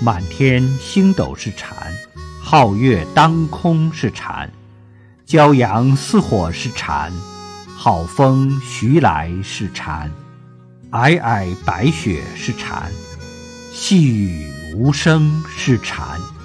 满天星斗是禅皓月当空是禅骄阳似火是禅好风徐来是禅皑皑白雪是禅细雨无声是禅。